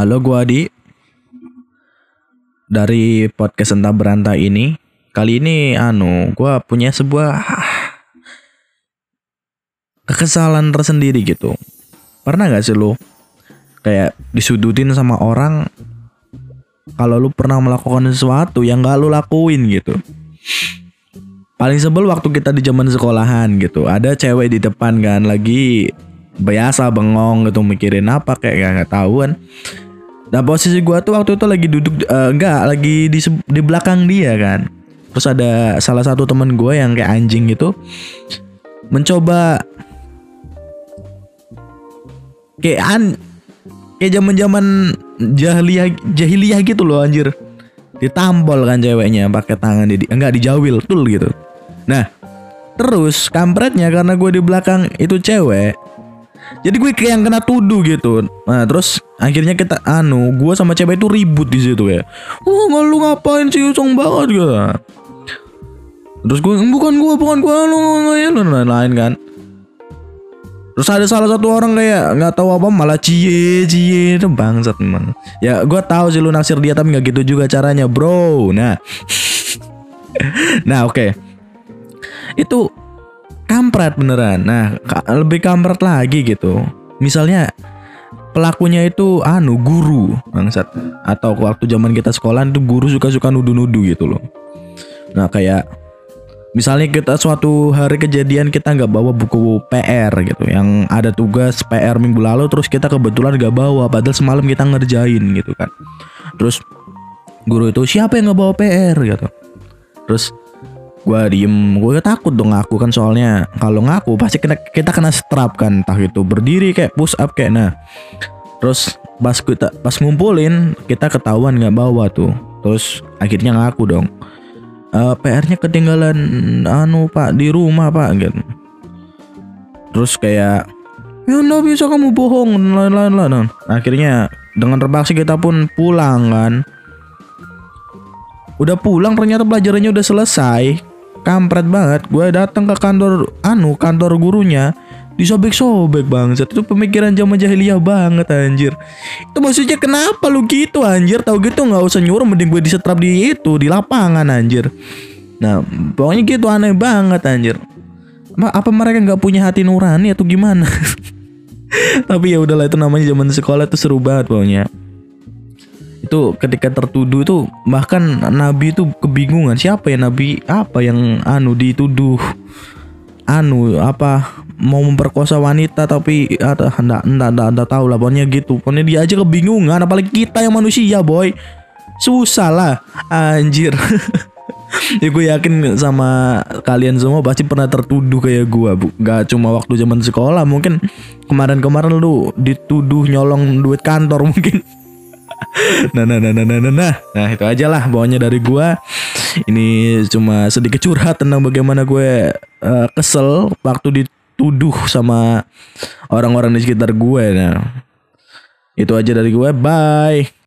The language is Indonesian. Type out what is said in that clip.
Halo, gua Adi. Dari podcast entah berantai ini, kali ini anu, gua punya sebuah kekesalan tersendiri gitu. Pernah gak sih lu kayak disudutin sama orang kalau lu pernah melakukan sesuatu yang gak lu lakuin gitu. Paling sebel waktu kita di zaman sekolahan gitu. Ada cewek di depan kan lagi biasa bengong gitu mikirin apa kayak gak, gak tahu kan. Nah posisi gua tuh waktu itu lagi duduk eh, enggak lagi di di belakang dia kan. Terus ada salah satu teman gue yang kayak anjing gitu mencoba kayak an kayak zaman-zaman jahiliyah jahiliyah gitu loh anjir. Ditampol kan ceweknya pakai tangan di enggak dijawil tuh gitu. Nah, terus kampretnya karena gue di belakang itu cewek. Jadi gue kayak yang kena tuduh gitu. Nah, terus akhirnya kita anu, gue sama cewek itu ribut di situ ya. Oh, nggak lu ngapain sih usung banget gitu. Terus gue bukan gue, bukan gue lu lu lain kan. Terus ada salah satu orang kayak nggak tahu apa malah cie cie itu bangsat memang. Ya gue tahu sih lu naksir dia tapi nggak gitu juga caranya bro. Nah, nah oke. Itu kampret beneran. Nah, lebih kampret lagi gitu. Misalnya pelakunya itu anu guru bangsat atau waktu zaman kita sekolah itu guru suka-suka nuduh-nuduh gitu loh. Nah, kayak misalnya kita suatu hari kejadian kita nggak bawa buku PR gitu yang ada tugas PR minggu lalu terus kita kebetulan nggak bawa padahal semalam kita ngerjain gitu kan. Terus guru itu siapa yang nggak bawa PR gitu. Terus gua diem. Gue takut dong ngaku kan soalnya kalau ngaku pasti kena, kita kena strap kan. Entah itu berdiri kayak push up kayak nah. Terus pas kita pas ngumpulin kita ketahuan nggak bawa tuh. Terus akhirnya ngaku dong. "Eh, PR-nya ketinggalan anu pak di rumah pak gitu. Terus kayak ya nggak bisa kamu bohong dan lain-lain lah Nah, akhirnya dengan terpaksa kita pun pulang kan. Udah pulang ternyata pelajarannya udah selesai kampret banget. Gue datang ke kantor anu kantor gurunya. Disobek-sobek bangsat. Itu pemikiran zaman jahiliyah banget anjir. Itu maksudnya kenapa lu gitu anjir? Tahu gitu nggak usah nyuruh mending gue disetrap di itu di lapangan anjir. Nah pokoknya gitu aneh banget anjir. Apa mereka nggak punya hati nurani atau gimana? Tapi ya udahlah itu namanya zaman sekolah itu seru banget pokoknya itu ketika tertuduh itu bahkan nabi itu kebingungan siapa ya nabi? Apa yang anu dituduh? Anu apa mau memperkosa wanita tapi ada enggak enggak, enggak tahu lah pokoknya gitu. Pokoknya dia aja kebingungan apalagi kita yang manusia boy. Susah lah anjir. Ya gue yakin sama kalian semua pasti pernah tertuduh kayak gue bu. Gak cuma waktu zaman sekolah mungkin kemarin-kemarin lu dituduh nyolong duit kantor mungkin nah, nah, nah, nah, nah, nah, nah, nah, itu aja lah pokoknya dari gua. Ini cuma sedikit curhat tentang bagaimana gue eh, kesel waktu dituduh sama orang-orang di sekitar gue. Nah, itu aja dari gue. Bye.